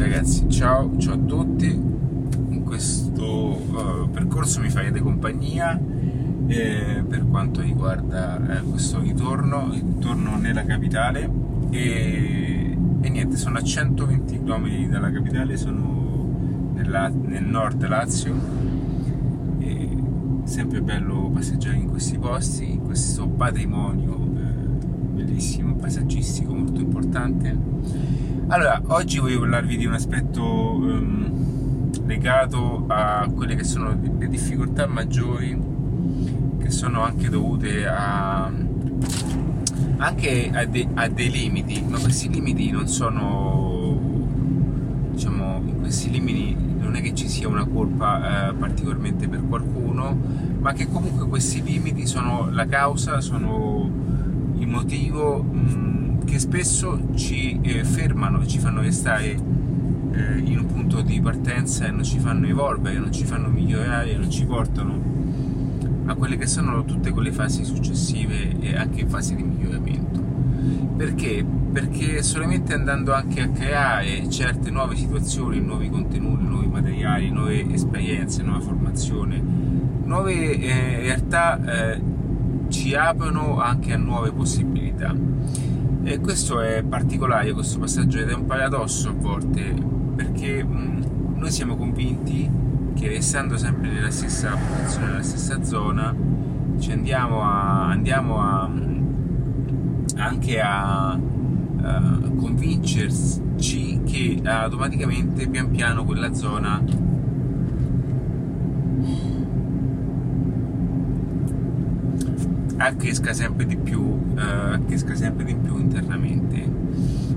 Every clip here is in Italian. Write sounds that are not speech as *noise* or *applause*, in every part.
Ragazzi, ciao, ciao a tutti. In questo uh, percorso mi farete compagnia eh, per quanto riguarda eh, questo ritorno, ritorno nella capitale e, e, niente, sono a 120 km dalla capitale, sono nella, nel nord Lazio. E sempre bello passeggiare in questi posti, in questo patrimonio eh, bellissimo, paesaggistico molto importante allora, oggi voglio parlarvi di un aspetto um, legato a quelle che sono le difficoltà maggiori che sono anche dovute a, anche a, de, a dei limiti, ma questi limiti non sono, diciamo, in questi limiti non è che ci sia una colpa eh, particolarmente per qualcuno, ma che comunque questi limiti sono la causa, sono il motivo. Mh, che spesso ci eh, fermano, ci fanno restare eh, in un punto di partenza e non ci fanno evolvere, non ci fanno migliorare, non ci portano a quelle che sono tutte quelle fasi successive e anche in fase di miglioramento. Perché? Perché solamente andando anche a creare certe nuove situazioni, nuovi contenuti, nuovi materiali, nuove esperienze, nuova formazione, nuove eh, realtà eh, ci aprono anche a nuove possibilità. E questo è particolare, questo passaggio, ed è un paradosso a volte, perché noi siamo convinti che restando sempre nella stessa posizione, nella stessa zona, ci andiamo, a, andiamo a, anche a, a convincerci che automaticamente pian piano quella zona accresca sempre di più, eh, accresca sempre di più internamente,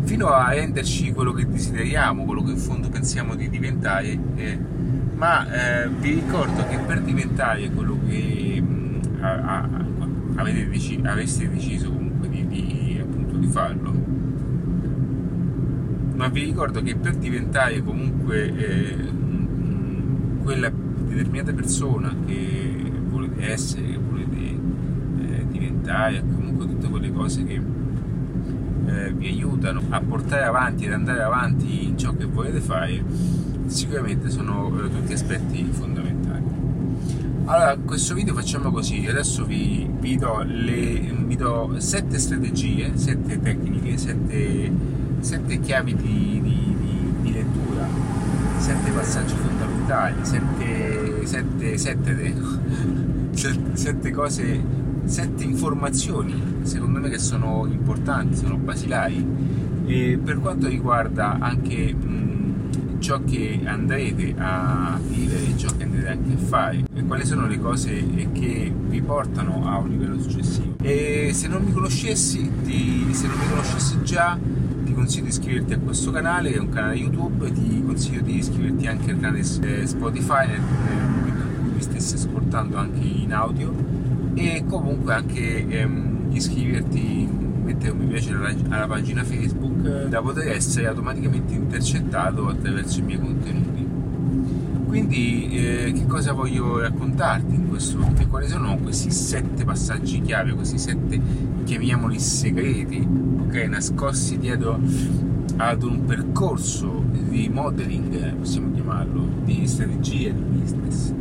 fino a renderci quello che desideriamo, quello che in fondo pensiamo di diventare. Eh, ma eh, vi ricordo che per diventare quello che mh, a, a, avete deci- aveste deciso comunque di, di, appunto, di farlo, ma vi ricordo che per diventare comunque eh, quella determinata persona che volete essere, che e comunque tutte quelle cose che eh, vi aiutano a portare avanti ed andare avanti in ciò che volete fare, sicuramente sono eh, tutti aspetti fondamentali. Allora, questo video facciamo così, adesso vi, vi, do, le, vi do sette strategie, sette tecniche, sette, sette chiavi di, di, di, di, lettura, sette passaggi fondamentali, sette, sette, sette, *laughs* sette cose sette informazioni, secondo me che sono importanti, sono basilari. E per quanto riguarda anche mh, ciò che andrete a vivere, ciò che andrete anche a fare, e quali sono le cose che vi portano a un livello successivo. E se non mi conoscessi, ti, se non mi conoscessi già, ti consiglio di iscriverti a questo canale, che è un canale YouTube, ti consiglio di iscriverti anche al canale eh, Spotify nel, momento in cui mi stessi ascoltando anche in audio e comunque anche ehm, iscriverti, mettere un mi piace alla, alla, pagina Facebook da poter essere automaticamente intercettato attraverso i miei contenuti. Quindi eh, che cosa voglio raccontarti in questo video? Quali sono questi sette passaggi chiave, questi sette, chiamiamoli segreti, ok, nascosti dietro ad un percorso di modeling, possiamo chiamarlo, di strategie di business.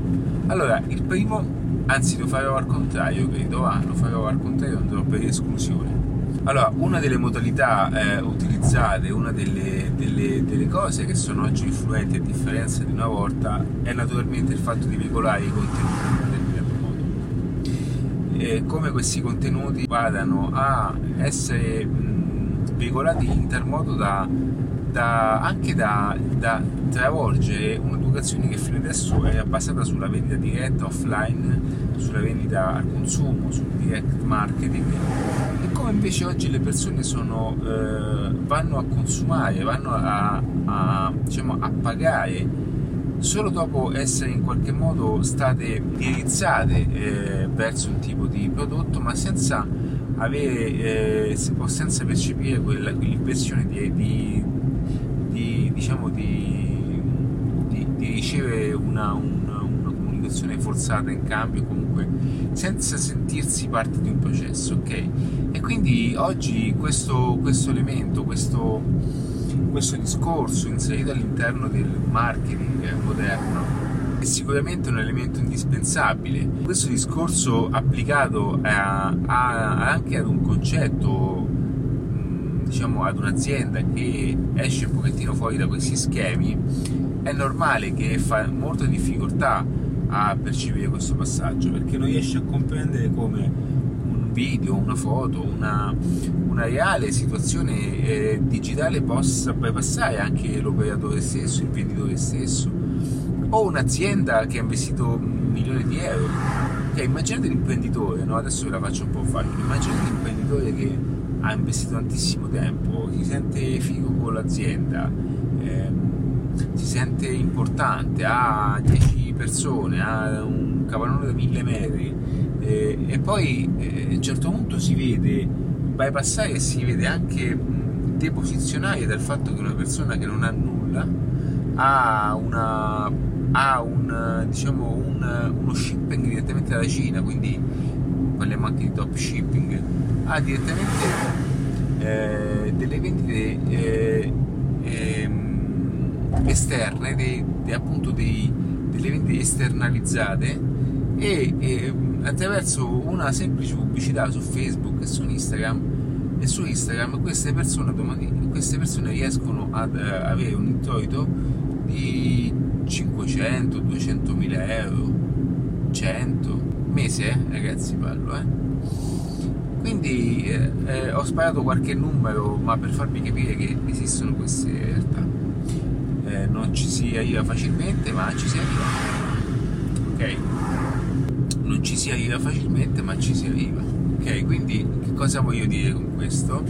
Allora, il primo anzi lo farò al contrario credo, ah, lo farò al contrario andrò per esclusione. Allora, una delle modalità eh, utilizzate, una delle, delle, delle, cose che sono oggi influenti a differenza di una volta è naturalmente il fatto di veicolare i contenuti in un determinato modo. E come questi contenuti vadano a essere mh, veicolati in tal modo da, da anche da, da travolgere un'educazione che fino adesso era basata sulla vendita diretta offline, sulla vendita al consumo, sul direct marketing. E come invece oggi le persone sono, eh, vanno a consumare, vanno a, a, diciamo, a pagare solo dopo essere in qualche modo state indirizzate eh, verso un tipo di prodotto ma senza avere eh, senza percepire quella, quell'impressione di, di, di, diciamo di, di, di ricevere una, una, una, comunicazione forzata in cambio, comunque senza sentirsi parte di un processo, ok? E quindi oggi questo, questo elemento, questo, questo discorso inserito all'interno del marketing moderno è sicuramente un elemento indispensabile. Questo discorso applicato a, a, anche ad un concetto, diciamo ad un'azienda che esce un pochettino fuori da questi schemi, è normale che fa molta difficoltà a percepire questo passaggio perché non riesce a comprendere come video, una foto, una, una reale situazione eh, digitale possa bypassare anche l'operatore stesso, il venditore stesso o un'azienda che ha investito milioni di euro. Okay, immaginate l'imprenditore, no? adesso ve la faccio un po' facile, immaginate l'imprenditore che ha investito tantissimo tempo, si sente figo con l'azienda, eh, si sente importante, ha 10 persone, ha un capannone da 1000 metri, eh, e poi eh, a un certo punto si vede bypassare e si vede anche deposizionare dal fatto che una persona che non ha nulla ha, una, ha un, diciamo, un, uno shipping direttamente dalla Cina, quindi parliamo anche di drop shipping, ha direttamente eh, delle vendite eh, eh, esterne, dei, dei, appunto dei, delle vendite esternalizzate e, e attraverso una semplice pubblicità su Facebook e su Instagram e su Instagram queste persone, queste persone riescono ad eh, avere un introito di 500, 200 mila euro, 100 mese, eh, ragazzi parlo, eh. Quindi eh, eh, ho sparato qualche numero, ma per farvi capire che esistono queste realtà. Eh, non ci si arriva facilmente, ma ci si arriva. Ok? non ci si arriva facilmente, ma ci si arriva. Ok, quindi che cosa voglio dire con questo?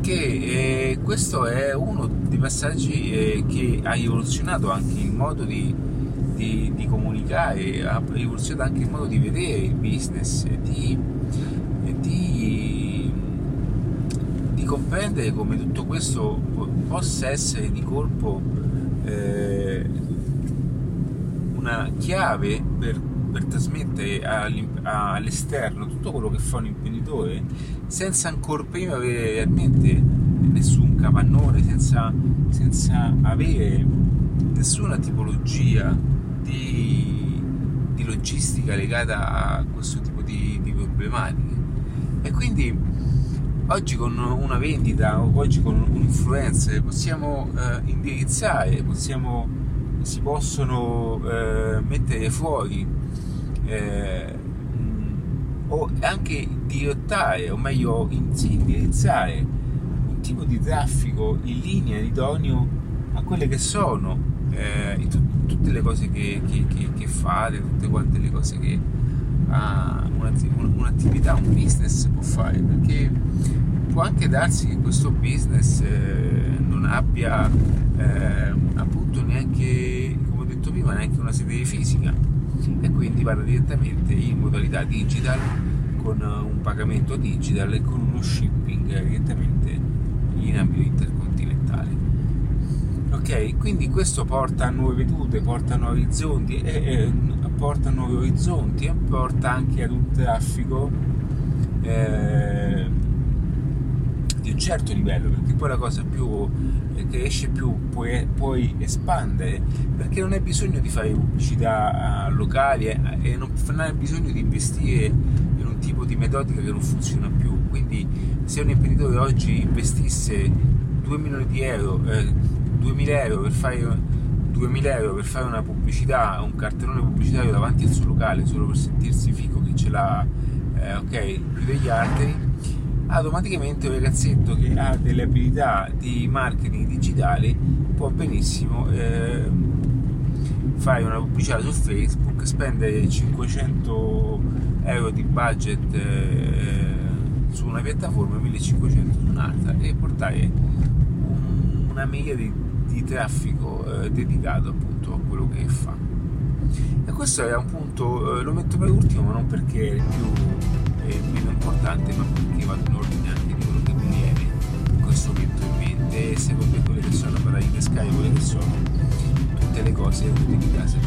Che eh, questo è uno dei passaggi eh, che ha rivoluzionato anche il modo di, di, di, comunicare, ha rivoluzionato anche il modo di vedere il business, di, di, comprendere come tutto questo possa essere di colpo eh, una chiave per per trasmettere all'esterno tutto quello che fa un imprenditore senza ancora prima avere realmente nessun capannone, senza, senza avere nessuna tipologia di, di, logistica legata a questo tipo di, di problematiche. E quindi oggi con una vendita o oggi con un influencer possiamo eh, indirizzare, possiamo, si possono eh, mettere fuori eh, o anche dirottare, o meglio indirizzare un tipo di traffico in linea idoneo a quelle che sono eh, t- tutte le cose che, che, che, che, fate, tutte quante le cose che ah, un'attività, un business può fare, perché può anche darsi che questo business eh, non abbia eh, appunto neanche, come ho detto prima, neanche una sede fisica e quindi vada direttamente in modalità digital con un pagamento digital e con uno shipping direttamente in ambito intercontinentale. Quindi questo porta a nuove vedute, porta a nuovi orizzonti e, e porta a nuovi orizzonti e porta anche ad un traffico eh, di un certo livello, perché poi la cosa più cresce più puoi, puoi, espandere perché non hai bisogno di fare pubblicità uh, locali e, eh, e non, non, hai bisogno di investire in un tipo di metodica che non funziona più. Quindi se un imprenditore oggi investisse 2 milioni di euro eh, 2000 euro per fare 2000 euro per fare una pubblicità un cartellone pubblicitario davanti al suo locale solo per sentirsi fico che ce l'ha eh, ok più degli altri automaticamente un ragazzetto che ha delle abilità di marketing digitale può benissimo eh, fare una pubblicità su Facebook, spendere 500 euro di budget eh, su una piattaforma e 1500 su un'altra e portare un, una media di, di traffico eh, dedicato appunto a quello che fa. E questo è un punto, eh, lo metto per ultimo, non perché è il più è meno importante ma perché vado in ordine anche di quello che mi viene in questo momento in mente secondo quelle che sono paradigme sky quelle che sono tutte le cose utili da sapere